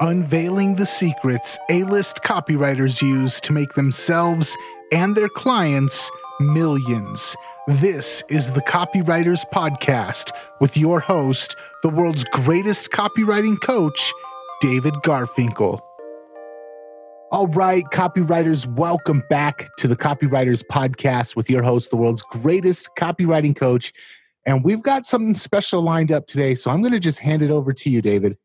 unveiling the secrets A list copywriters use to make themselves and their clients millions. This is the Copywriters Podcast with your host, the world's greatest copywriting coach, David Garfinkel. All right, copywriters, welcome back to the Copywriters Podcast with your host, the world's greatest copywriting coach. And we've got something special lined up today. So I'm going to just hand it over to you, David.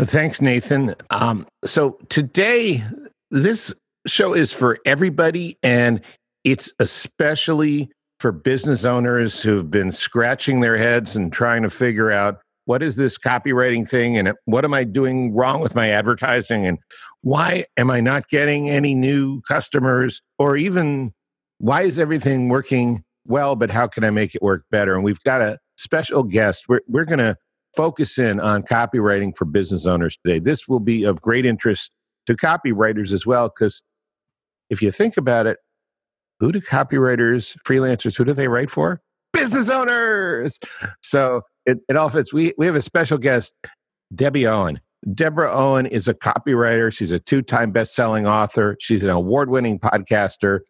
Thanks, Nathan. Um, so today, this show is for everybody, and it's especially for business owners who've been scratching their heads and trying to figure out what is this copywriting thing and what am I doing wrong with my advertising and why am I not getting any new customers or even why is everything working well, but how can I make it work better? And we've got a special guest. We're, we're going to focus in on copywriting for business owners today. This will be of great interest to copywriters as well, because if you think about it, who do copywriters, freelancers, who do they write for? Business owners. So it, it all fits. We, we have a special guest, Debbie Owen. Deborah Owen is a copywriter. She's a two time best selling author. She's an award winning podcaster,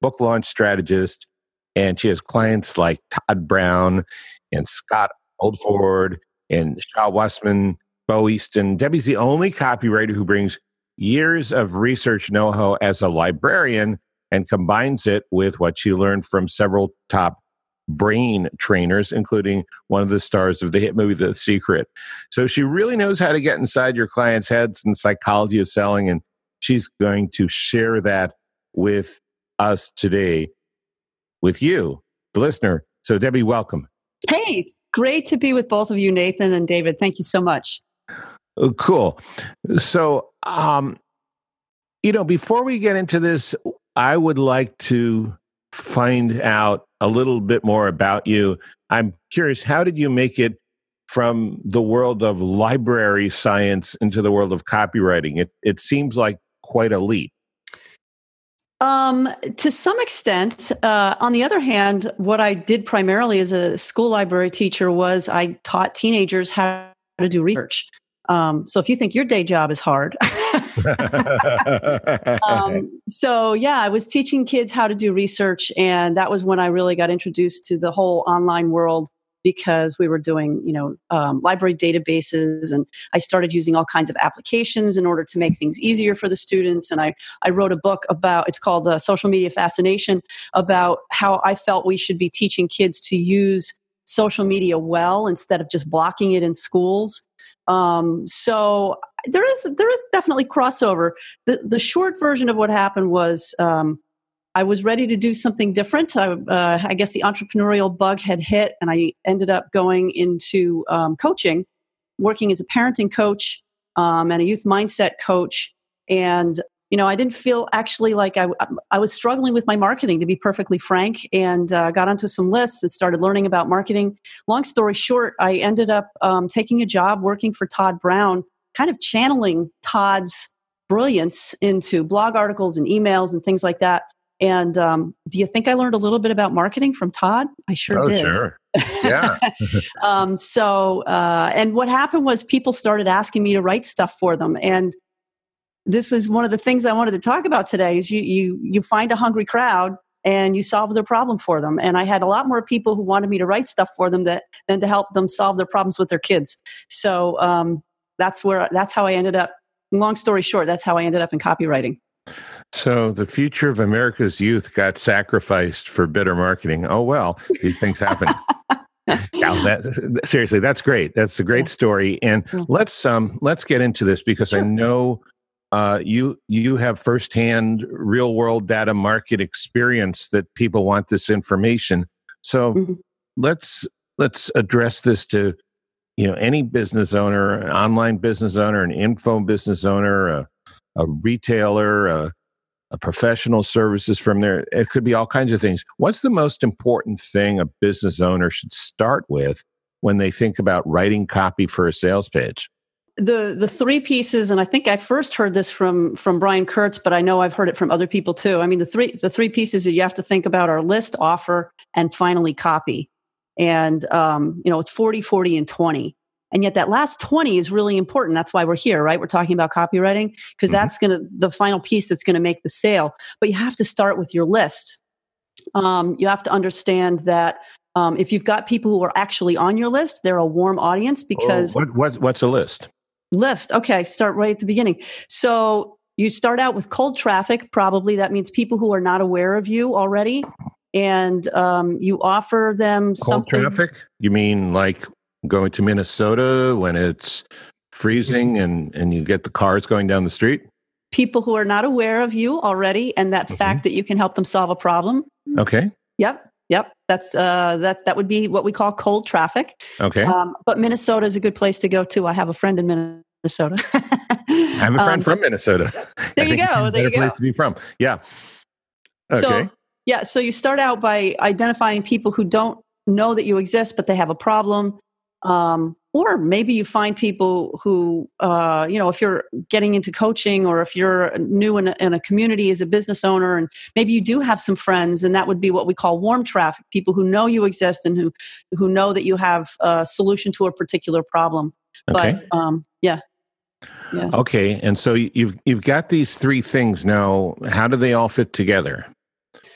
book launch strategist, and she has clients like Todd Brown and Scott Oldford and Shaw Westman, Bo Eason. Debbie's the only copywriter who brings years of research know how as a librarian and combines it with what she learned from several top brain trainers, including one of the stars of the hit movie The Secret. So she really knows how to get inside your clients' heads and psychology of selling, and she's going to share that with us today, with you, the listener. So, Debbie, welcome. Hey, great to be with both of you, Nathan and David. Thank you so much. Oh, cool. So, um, you know, before we get into this, I would like to find out a little bit more about you. I'm curious, how did you make it from the world of library science into the world of copywriting? It, it seems like quite a leap. Um, to some extent. Uh, on the other hand, what I did primarily as a school library teacher was I taught teenagers how to do research. Um, so if you think your day job is hard, um, so yeah, I was teaching kids how to do research, and that was when I really got introduced to the whole online world because we were doing, you know, um, library databases, and I started using all kinds of applications in order to make things easier for the students. And I I wrote a book about it's called uh, Social Media Fascination about how I felt we should be teaching kids to use social media well instead of just blocking it in schools. Um, so there is there is definitely crossover. The the short version of what happened was um, I was ready to do something different. I, uh, I, guess the entrepreneurial bug had hit, and I ended up going into um, coaching, working as a parenting coach um, and a youth mindset coach. And you know, I didn't feel actually like I, I was struggling with my marketing, to be perfectly frank, and uh, got onto some lists and started learning about marketing. Long story short, I ended up um, taking a job working for Todd Brown, kind of channeling Todd's brilliance into blog articles and emails and things like that. And um, do you think I learned a little bit about marketing from Todd? I sure oh, did. Sure. Yeah. um, so, uh, and what happened was people started asking me to write stuff for them, and this is one of the things I wanted to talk about today. Is you you you find a hungry crowd and you solve their problem for them. And I had a lot more people who wanted me to write stuff for them that than to help them solve their problems with their kids. So um, that's where that's how I ended up. Long story short, that's how I ended up in copywriting. So the future of America's youth got sacrificed for better marketing. Oh well, these things happen. yeah, that, seriously, that's great. That's a great yeah. story. And yeah. let's um let's get into this because sure. I know uh, you you have firsthand real world data market experience that people want this information. So mm-hmm. let's let's address this to you know any business owner, an online business owner, an info business owner, a, a retailer, a, a professional services from there. It could be all kinds of things. What's the most important thing a business owner should start with when they think about writing copy for a sales page? the the three pieces and i think i first heard this from from brian kurtz but i know i've heard it from other people too i mean the three the three pieces that you have to think about are list offer and finally copy and um, you know it's 40 40 and 20 And yet that last 20 is really important. That's why we're here, right? We're talking about copywriting because mm-hmm. that's going to, the final piece that's going to make the sale. But you have to start with your list. Um, you have to understand that um, if you've got people who are actually on your list, they're a warm audience because. Oh, what, what, what's a list? List. Okay. Start right at the beginning. So you start out with cold traffic, probably. That means people who are not aware of you already. And um, you offer them cold something. traffic? You mean like going to Minnesota when it's freezing mm-hmm. and, and you get the cars going down the street? People who are not aware of you already and that mm-hmm. fact that you can help them solve a problem. Okay. Yep. Yep, that's uh, that. That would be what we call cold traffic. Okay, um, but Minnesota is a good place to go too. I have a friend in Minnesota. I have a friend um, from Minnesota. There you go. There you go. Place to be from. Yeah. Okay. So yeah, so you start out by identifying people who don't know that you exist, but they have a problem. Um, or maybe you find people who uh, you know if you're getting into coaching or if you're new in a, in a, community as a business owner and maybe you do have some friends and that would be what we call warm traffic people who know you exist and who who know that you have a solution to a particular problem okay. but um, yeah yeah. Okay, and so you've you've got these three things now. How do they all fit together?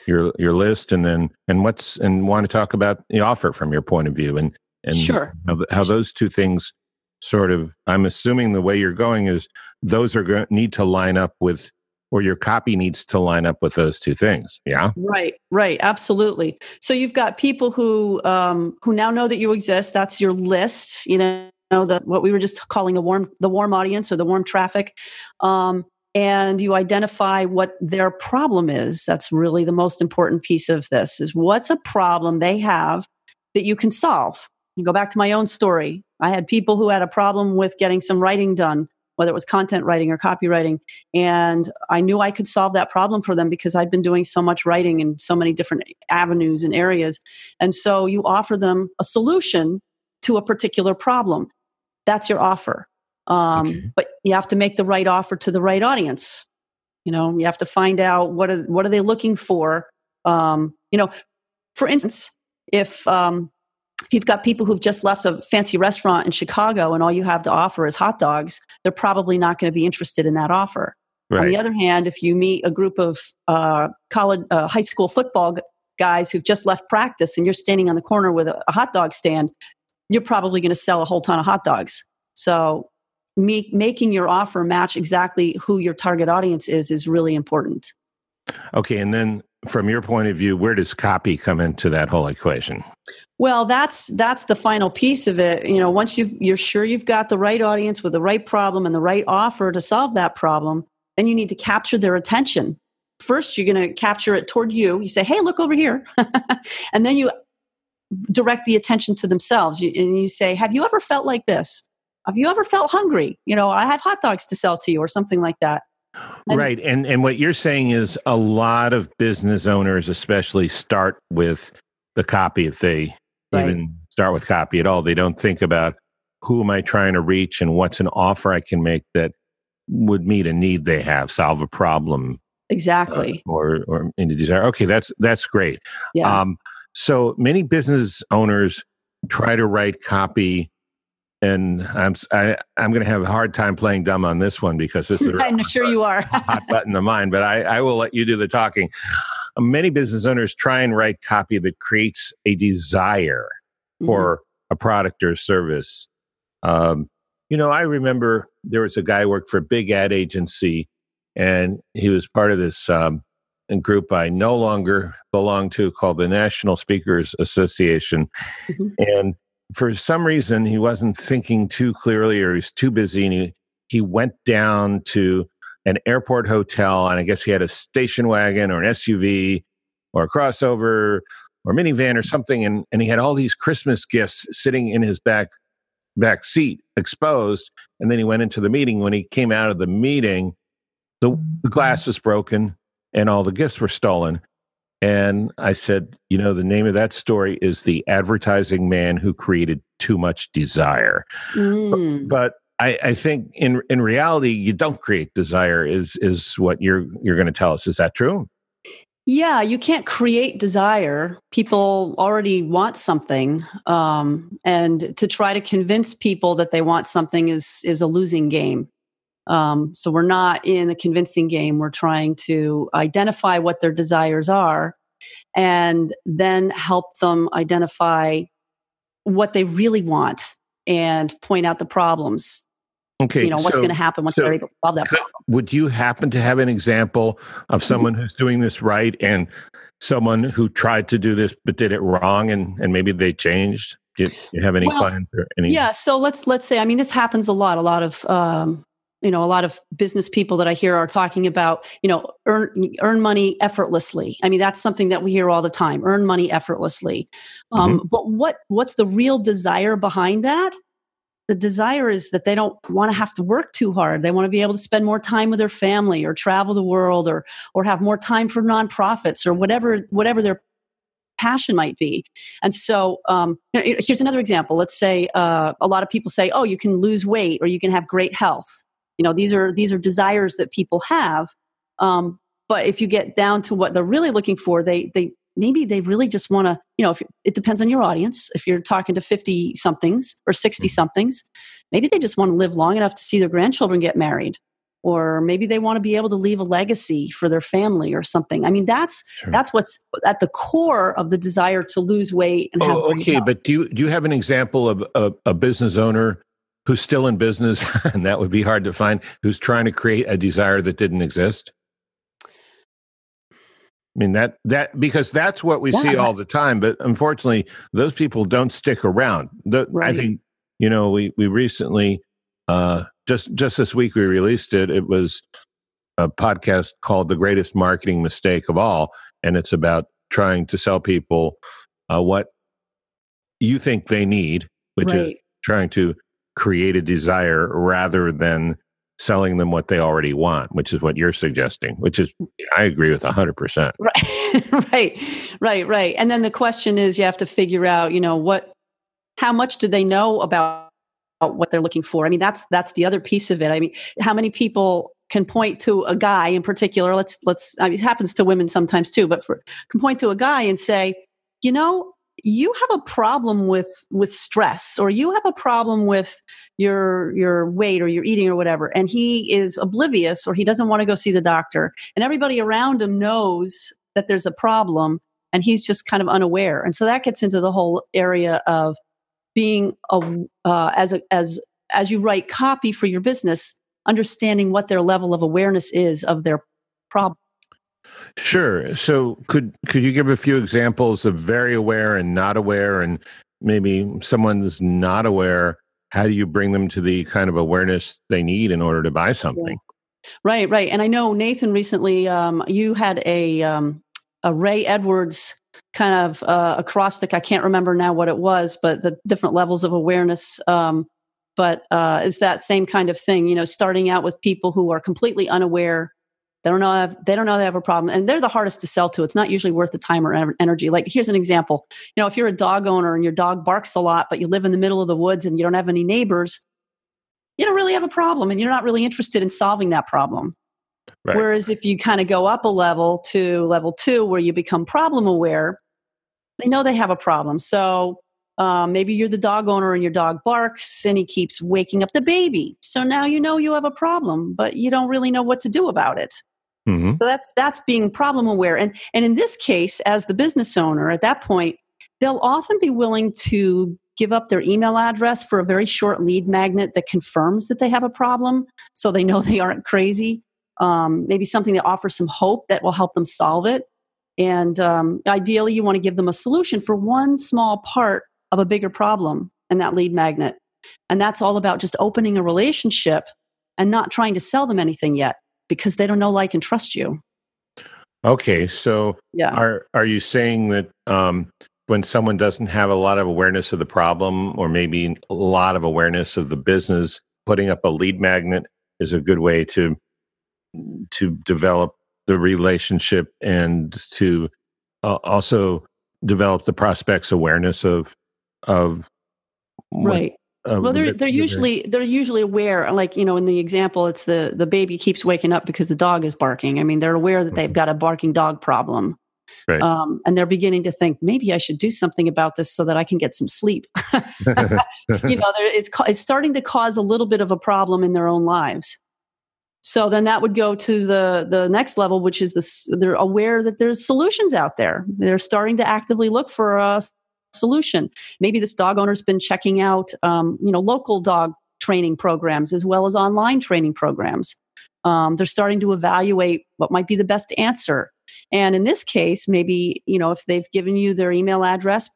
Your your list, and then and what's and want to talk about the offer from your point of view, and and sure. how, how those two things sort of i'm assuming the way you're going is those are going need to line up with or your copy needs to line up with those two things yeah? Right right absolutely. So you've got people who um, who now know that you exist that's your list you know the what we were just calling the warm the warm audience or the warm traffic um, and you identify what their problem is. That's really the most important piece of this is what's a problem they have that you can solve you go back to my own story. I had people who had a problem with getting some writing done, whether it was content writing or copywriting. And I knew I could solve that problem for them because I'd been doing so much writing in so many different avenues and areas. And so you offer them a solution to a particular problem. That's your offer. Um, okay. But you have to make the right offer to the right audience. You know, you have to find out what are, what are they looking for. Um, you know, for instance, if um, if you've got people who've just left a fancy restaurant in Chicago and all you have to offer is hot dogs, they're probably not going to be interested in that offer. Right. On the other hand, if you meet a group of uh, college, uh, high school football guys who've just left practice and you're standing on the corner with a, a hot dog stand, you're probably going to sell a whole ton of hot dogs. So, me, making your offer match exactly who your target audience is is really important. Okay, and then from your point of view, where does copy come into that whole equation? Well, that's that's the final piece of it. You know, once you've you're sure you've got the right audience with the right problem and the right offer to solve that problem, then you need to capture their attention. First, you're going to capture it toward you. You say, "Hey, look over here," and then you direct the attention to themselves. You, and you say, "Have you ever felt like this? Have you ever felt hungry? You know, I have hot dogs to sell to you, or something like that." And, right. And and what you're saying is a lot of business owners especially start with the copy if they right. even start with copy at all. They don't think about who am I trying to reach and what's an offer I can make that would meet a need they have, solve a problem. Exactly. Uh, or or in the desire. Okay, that's that's great. Yeah. Um, so many business owners try to write copy and I'm I, I'm going to have a hard time playing dumb on this one because this is I'm sure you are hot button of mine. But I, I will let you do the talking. Many business owners try and write copy that creates a desire mm-hmm. for a product or service. Um, you know, I remember there was a guy who worked for a big ad agency, and he was part of this um, group I no longer belong to called the National Speakers Association, mm-hmm. and for some reason he wasn't thinking too clearly or he's too busy and he, he went down to an airport hotel and I guess he had a station wagon or an SUV or a crossover or minivan or something and, and he had all these Christmas gifts sitting in his back back seat exposed. And then he went into the meeting. When he came out of the meeting the, the glass was broken and all the gifts were stolen and I said, you know, the name of that story is The Advertising Man Who Created Too Much Desire. Mm. But, but I, I, think in in reality, you don't create desire, is is what you're you're going to tell us. Is that true? Yeah, you can't create desire. People already want something, um, and to try to convince people that they want something is is a losing game. Um, so we're not in the convincing game. We're trying to identify what their desires are, and then help them identify what they really want and point out the problems Okay. you know what's so- going to happen once so they're able to solve that could- problem Would you happen to have an example of someone who's doing this right and someone who tried to do this but did it wrong and, and maybe they changed? Do you, you have any Well, clients or any? yeah so let's let's say i mean this happens a lot a lot of um, you know a lot of business people that i hear are talking about you know earn earn money effortlessly. I mean that's something that we hear all the time earn money effortlessly. Um, but what what's the real desire behind that? The desire is that they don't want to have to work too hard. They want to be able to spend more time with their family or travel the world or or have more time for nonprofits or whatever whatever their passion might be. And so um, here's another example. Let's say uh, a lot of people say oh you can lose weight or you can have great health you know these are these are desires that people have um, but if you get down to what they're really looking for they they maybe they really just want to you know if it depends on your audience if you're talking to 50 somethings or 60 somethings maybe they just want to live long enough to see their grandchildren get married or maybe they want to be able to leave a legacy for their family or something i mean that's Sure. that's what's at the core of the desire to lose weight and have Oh, great okay. But do you, do you have an example of a, a business owner who's still in business, and that would be hard to find, who's trying to create a desire that didn't exist? I mean that that because that's what we see all the time, but unfortunately, those people don't stick around. The, I think you know we we recently uh, just just this week we released it. It was a podcast called "The Greatest Marketing Mistake of All," and it's about trying to sell people uh, what you think they need, which is trying to create a desire rather than selling them what they already want, which is what you're suggesting, which is, I agree with 100%. right right right right. And then the question is you have to figure out you know what how much do they know about what they're looking for? I mean that's that's the other piece of it. I mean how many people can point to a guy in particular? Let's let's I mean, it happens to women sometimes too but for can point to a guy and say you know you have a problem with with stress or you have a problem with your your weight or your eating or whatever and he is oblivious or he doesn't want to go see the doctor and everybody around him knows that there's a problem and he's just kind of unaware. And so that gets into the whole area of being a, uh, as a, as as you write copy for your business understanding what their level of awareness is of their problem Sure. So could could you give a few examples of very aware and not aware and maybe someone's not aware, how do you bring them to the kind of awareness they need in order to buy something? right right and i know nathan recently um, you had a um, a ray edwards kind of uh, acrostic i can't remember now what it was but the different levels of awareness um, but uh, is that same kind of thing you know starting out with people who are completely unaware they don't know have, they don't know they have a problem and they're the hardest to sell to it's not usually worth the time or energy like here's an example you know if you're a dog owner and your dog barks a lot but you live in the middle of the woods and you don't have any neighbors you don't really have a problem and you're not really interested in solving that problem Right. Whereas if you kind of go up a level to level two, where you become problem aware, they know they have a problem. So um, maybe you're the dog owner and your dog barks and he keeps waking up the baby. So now you know you have a problem, but you don't really know what to do about it. So that's that's being problem aware. And and in this case, as the business owner, at that point, they'll often be willing to give up their email address for a very short lead magnet that confirms that they have a problem, so they know they aren't crazy. Um, maybe something that offers some hope that will help them solve it. And um, ideally, you want to give them a solution for one small part of a bigger problem, and that lead magnet. And that's all about just opening a relationship and not trying to sell them anything yet because they don't know, like, and trust you. Okay. So Yeah. are are you saying that um, when someone doesn't have a lot of awareness of the problem or maybe a lot of awareness of the business, putting up a lead magnet is a good way to to develop the relationship and to uh, also develop the prospect's awareness of of Right. Uh, well, they're they're usually they're usually aware. Like you know, in the example, it's the the baby keeps waking up because the dog is barking. I mean, they're aware that they've got a barking dog problem, Right. um, and they're beginning to think maybe I should do something about this so that I can get some sleep. you know, it's ca- it's starting to cause a little bit of a problem in their own lives. So then that would go to the the next level, which is this: they're aware that there's solutions out there. They're starting to actively look for a solution. Maybe this dog owner's been checking out, um, you know, local dog training programs as well as online training programs. Um, they're starting to evaluate what might be the best answer. And in this case, maybe you know if they've given you their email address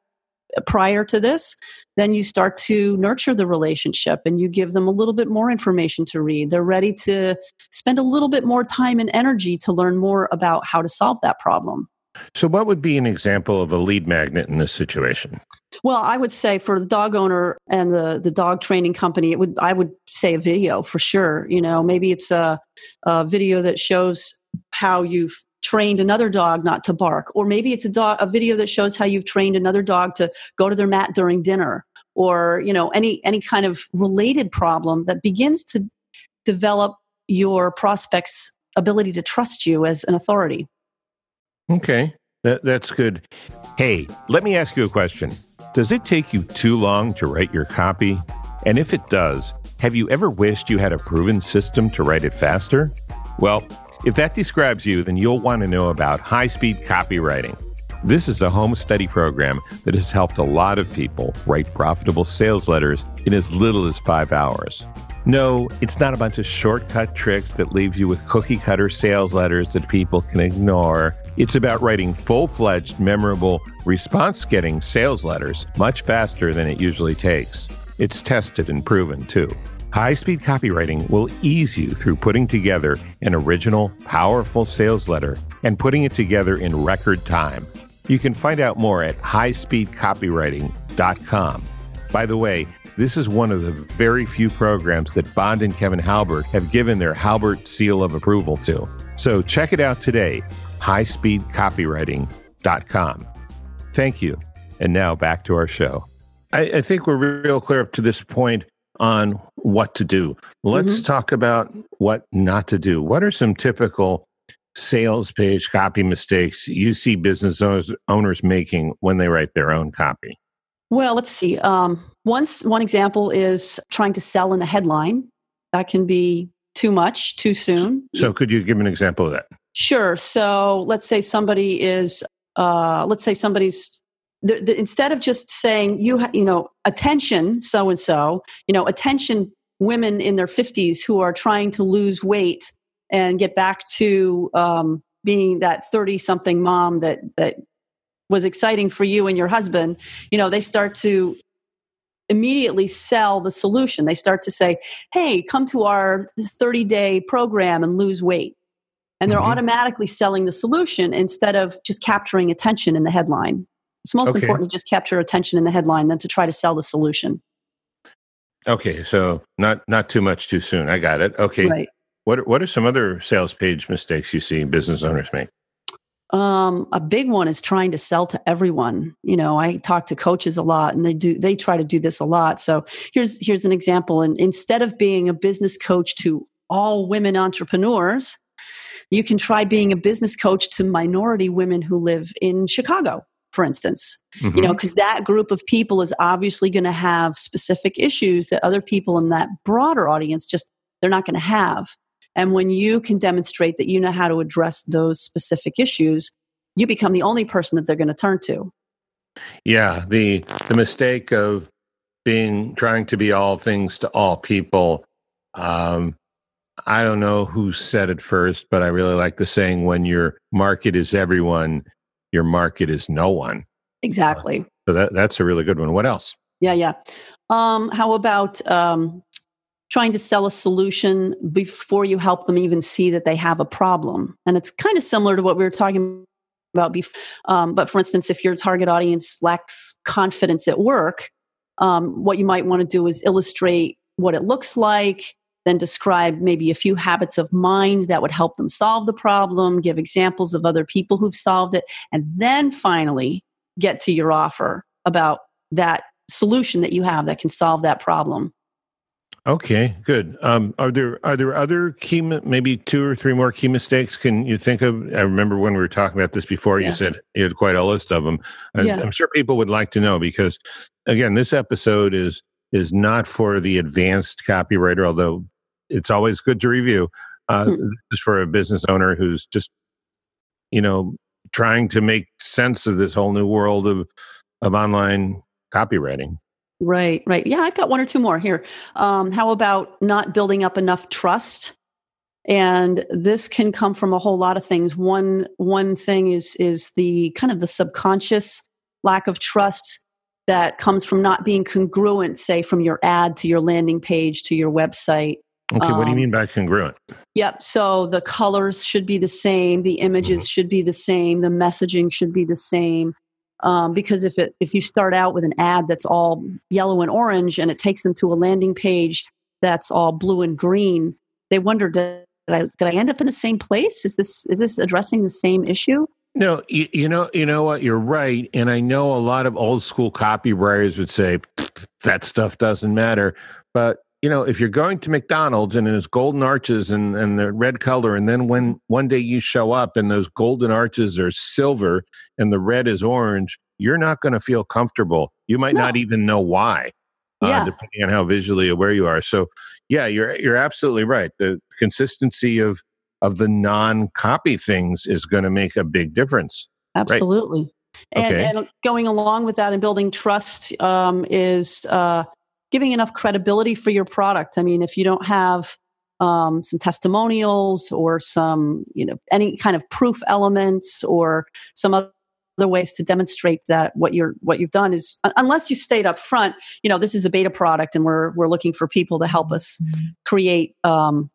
prior to this, then you start to nurture the relationship and you give them a little bit more information to read. They're ready to spend a little bit more time and energy to learn more about how to solve that problem. So, what would be an example of a lead magnet in this situation? Well, I would say for the dog owner and the the dog training company, it would I would say a video for sure. You know, maybe it's a, a video that shows how you've trained another dog not to bark, or maybe it's a dog a video that shows how you've trained another dog to go to their mat during dinner, or you know any any kind of related problem that begins to develop your prospects' ability to trust you as an authority. Okay, that, that's good. Hey, let me ask you a question. Does it take you too long to write your copy? And if it does, have you ever wished you had a proven system to write it faster? Well, if that describes you, then you'll want to know about high speed copywriting. This is a home study program that has helped a lot of people write profitable sales letters in as little as five hours. No, it's not a bunch of shortcut tricks that leave you with cookie cutter sales letters that people can ignore. It's about writing full fledged, memorable, response getting sales letters much faster than it usually takes. It's tested and proven too. High speed copywriting will ease you through putting together an original, powerful sales letter and putting it together in record time. You can find out more at highspeedcopywriting.com. By the way, this is one of the very few programs that Bond and Kevin Halbert have given their Halbert seal of approval to. So check it out today, highspeedcopywriting.com. Thank you. And now back to our show. I, I think we're real clear up to this point on what to do. Let's talk about what not to do. What are some typical sales page copy mistakes you see business owners, owners making when they write their own copy? Well, let's see. Um, once one example is trying to sell in the headline. That can be too much, too soon. So, could you give an example of that? Sure. So let's say somebody is, uh, let's say somebody's, the, the, instead of just saying you, ha- you know, attention, so and so, you know, attention, women in their fifties who are trying to lose weight and get back to um, being that thirty-something mom that that was exciting for you and your husband. You know, they start to immediately sell the solution. They start to say, "Hey, come to our 30-day program and lose weight." and they're Mhm. automatically selling the solution instead of just capturing attention in the headline. It's most Okay. important to just capture attention in the headline than to try to sell the solution. Okay, so not not too much too soon. I got it. Okay. Right. What what are some other sales page mistakes you see business owners make? Um, a big one is trying to sell to everyone. You know, I talk to coaches a lot and they do they try to do this a lot. So here's here's an example. And instead of being a business coach to all women entrepreneurs, you can try being a business coach to minority women who live in Chicago, for instance. you know because that group of people is obviously going to have specific issues that other people in that broader audience just they're not going to have and when you can demonstrate that you know how to address those specific issues you become the only person that they're going to turn to Yeah, the the mistake of being trying to be all things to all people. Um, I don't know who said it first, but I really like the saying: "When your market is everyone, your market is no one." exactly So that that's a really good one. What else? yeah yeah um, how about um, trying to sell a solution before you help them even see that they have a problem and it's kind of similar to what we were talking about before um, but for instance if your target audience lacks confidence at work um, what you might want to do is illustrate what it looks like then describe maybe a few habits of mind that would help them solve the problem give examples of other people who've solved it and then finally get to your offer about that solution that you have that can solve that problem. Okay, good. Um, are there are there other key maybe two or three more key mistakes? Can you think of? I remember when we were talking about this before. Yeah. You said you had quite a list of them. Yeah. I'm sure people would like to know because, again, this episode is is not for the advanced copywriter, although it's always good to review. Uh, hmm. Just for a business owner who's just, you know, trying to make sense of this whole new world of of online copywriting. Right, right. Yeah, I've got one or two more here. Um, how about not building up enough trust? And this can come from a whole lot of things. One one thing is is the kind of the subconscious lack of trust that comes from not being congruent, say from your ad to your landing page to your website. Okay, what do you um, mean by congruent? Yep. So the colors should be the same, the images mm-hmm. should be the same, the messaging should be the same um, because if it if you start out with an ad that's all yellow and orange and it takes them to a landing page that's all blue and green, they wonder did I, did I end up in the same place? Is this is this addressing the same issue? No, you, you know, you know what? You're right, and I know a lot of old school copywriters would say that stuff doesn't matter, but you know, if you're going to McDonald's and it's golden arches and, and the red color, and then when one day you show up and those golden arches are silver and the red is orange, you're not going to feel comfortable. You might no. not even know why, uh, yeah. depending on how visually aware you are. So, yeah, you're you're absolutely right. The consistency of of the non copy things is going to make a big difference. Absolutely. Right? And, okay. and, going along with that and building trust um, is uh, giving enough credibility for your product. I mean, if you don't have um, some testimonials or some, you know, any kind of proof elements or some other ways to demonstrate that what you're what you've done is unless you stayed up front you know this is a beta product and we're we're looking for people to help us create um,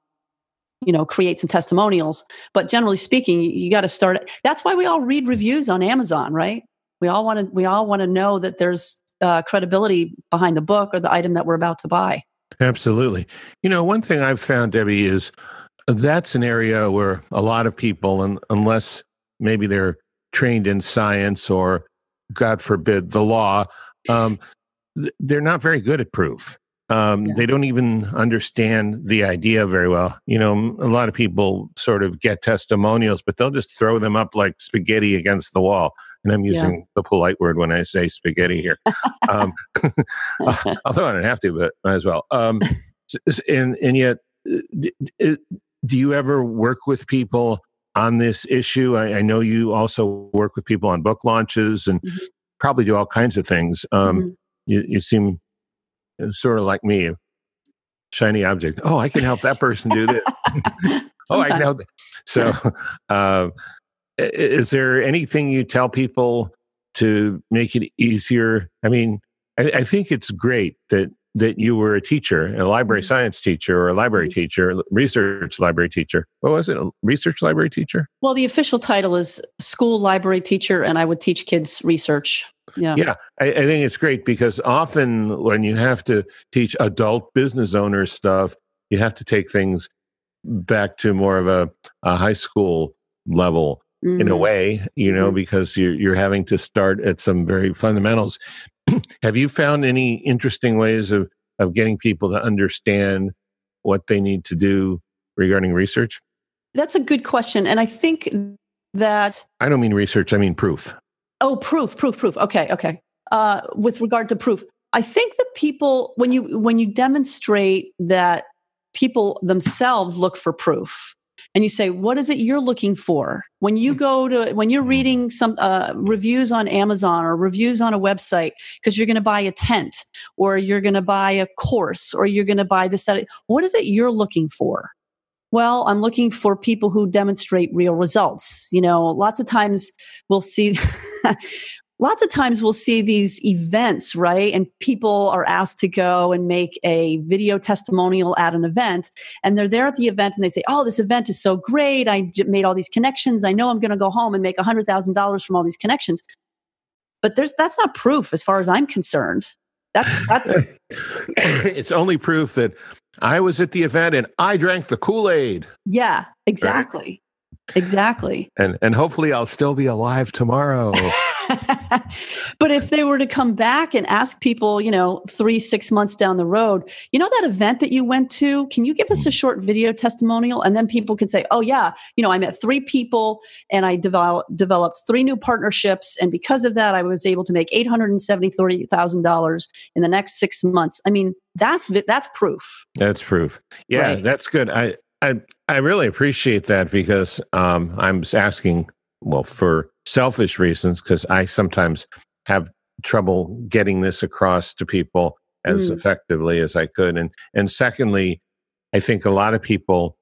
you know create some testimonials. But generally speaking you, you got to start that's why we all read reviews on amazon right? We all want to we all want to know that there's uh, credibility behind the book or the item that we're about to buy. Absolutely. You know, one thing I've found, Debbie, is that's an area where a lot of people, and unless maybe they're trained in science or, God forbid, the law, um, they're not very good at proof. Um, yeah. They don't even understand the idea very well. You know, a lot of people sort of get testimonials, but they'll just throw them up like spaghetti against the wall and I'm using yeah. the polite word when I say spaghetti here. um, although I don't have to, but might as well. Um, and and yet, uh, do you ever work with people on this issue? I, I know you also work with people on book launches and mm-hmm. probably do all kinds of things. Um, mm-hmm. you, you seem uh, sort of like me, shiny object. Oh, I can help that person do this. oh, I can help. So, uh, is there anything you tell people to make it easier? I mean, I, I think it's great that that you were a teacher, a library mm-hmm. science teacher, or a library mm-hmm. teacher, research library teacher. What was it? A research library teacher? Well, the official title is school library teacher, and I would teach kids research. Yeah, yeah. I, I think it's great because often when you have to teach adult business owners stuff, you have to take things back to more of a, a high school level mm-hmm. in a mm-hmm. way, you know, mm-hmm. because you're you're having to start at some very fundamentals. Have you found any interesting ways of of getting people to understand what they need to do regarding research? That's a good question, and I think that I don't mean research; I mean proof. Oh, proof, proof, proof. Okay, okay. Uh, with regard to proof, I think that people when you when you demonstrate that people themselves look for proof and you say what is it you're looking for? When you go to when you're reading some uh, reviews on amazon or reviews on a website because you're going to buy a tent or you're going to buy a course or you're going to buy this that what is it you're looking for? Well i'm looking for people who demonstrate real results you know? Lots of times we'll see lots of times we'll see these events, right? And people are asked to go and make a video testimonial at an event. And they're there at the event and they say, Oh, this event is so great. I made all these connections. I know I'm going to go home and make $100,000 from all these connections. But there's, that's not proof as far as I'm concerned. That, that's it's only proof that I was at the event and I drank the Kool Aid. Yeah, exactly. Right? Exactly. And and hopefully I'll still be alive tomorrow. but if they were to come back and ask people, you know, three, six months down the road, you know, that event that you went to, can you give us a short video testimonial? And then people can say, oh, yeah, you know, I met three people and I develop, developed three new partnerships. And because of that, I was able to make $870,000 in the next six months. I mean, that's that's proof. That's proof. Yeah, right. that's good. I, I I really appreciate that because um, I'm asking well for selfish reasons because I sometimes have trouble getting this across to people as mm. effectively as I could, and and secondly, I think a lot of people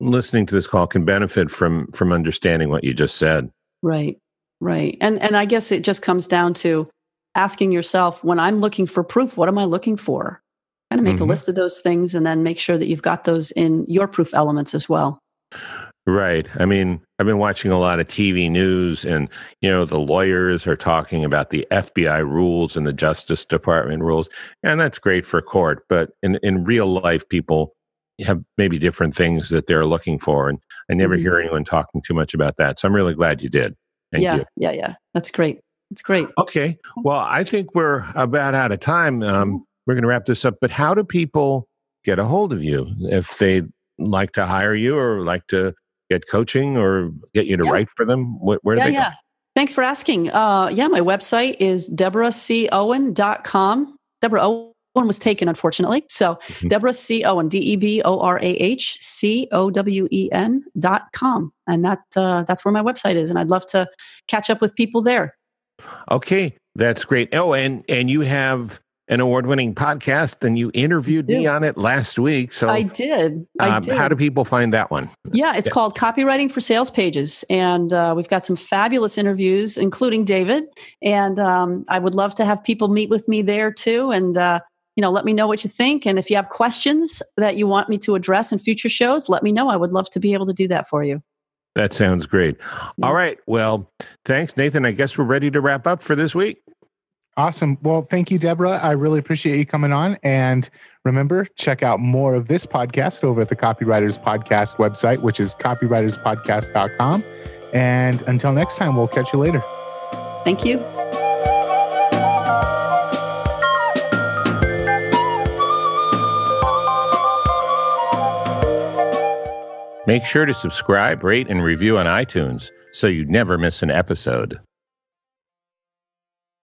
listening to this call can benefit from from understanding what you just said. Right, right, and and I guess it just comes down to asking yourself when I'm looking for proof, what am I looking for? Kind of make mm-hmm. a list of those things and then make sure that you've got those in your proof elements as well. Right. I mean, I've been watching a lot of TV news, and, you know, the lawyers are talking about the FBI rules and the Justice Department rules. And that's great for court. But in, in real life, people have maybe different things that they're looking for. And I never mm-hmm. hear anyone talking too much about that. So I'm really glad you did. Thank yeah, you. Yeah. Yeah. That's great. It's great. Okay. Well, I think we're about out of time. Um, mm-hmm. we're going to wrap this up. But how do people get a hold of you if they like to hire you or like to get coaching or get you to yeah. write for them? Where, where yeah, they yeah. Go? Thanks for asking. Uh, yeah, my website is deborahcowen.com. Deborah Owen was taken, unfortunately. So mm-hmm. Deborah C. Owen, D E B O R A H C O W E N dot com. And that, uh, that's where my website is. And I'd love to catch up with people there. Okay, that's great. Oh, and and you have an award-winning podcast, and you interviewed me on it last week. So I did. I um, did. How do people find that one? Yeah, it's yeah. called Copywriting for Sales Pages, and uh, we've got some fabulous interviews, including David. And um, I would love to have people meet with me there too, and. Uh, you know, let me know what you think. And if you have questions that you want me to address in future shows, let me know. I would love to be able to do that for you. That sounds great. All right. Well, thanks, Nathan. I guess we're ready to wrap up for this week. Awesome. Well, thank you, Deborah. I really appreciate you coming on. And remember, check out more of this podcast over at the Copywriters Podcast website, which is copywriterspodcast.com. And until next time, we'll catch you later. Thank you. Make sure to subscribe, rate, and review on iTunes so you never miss an episode.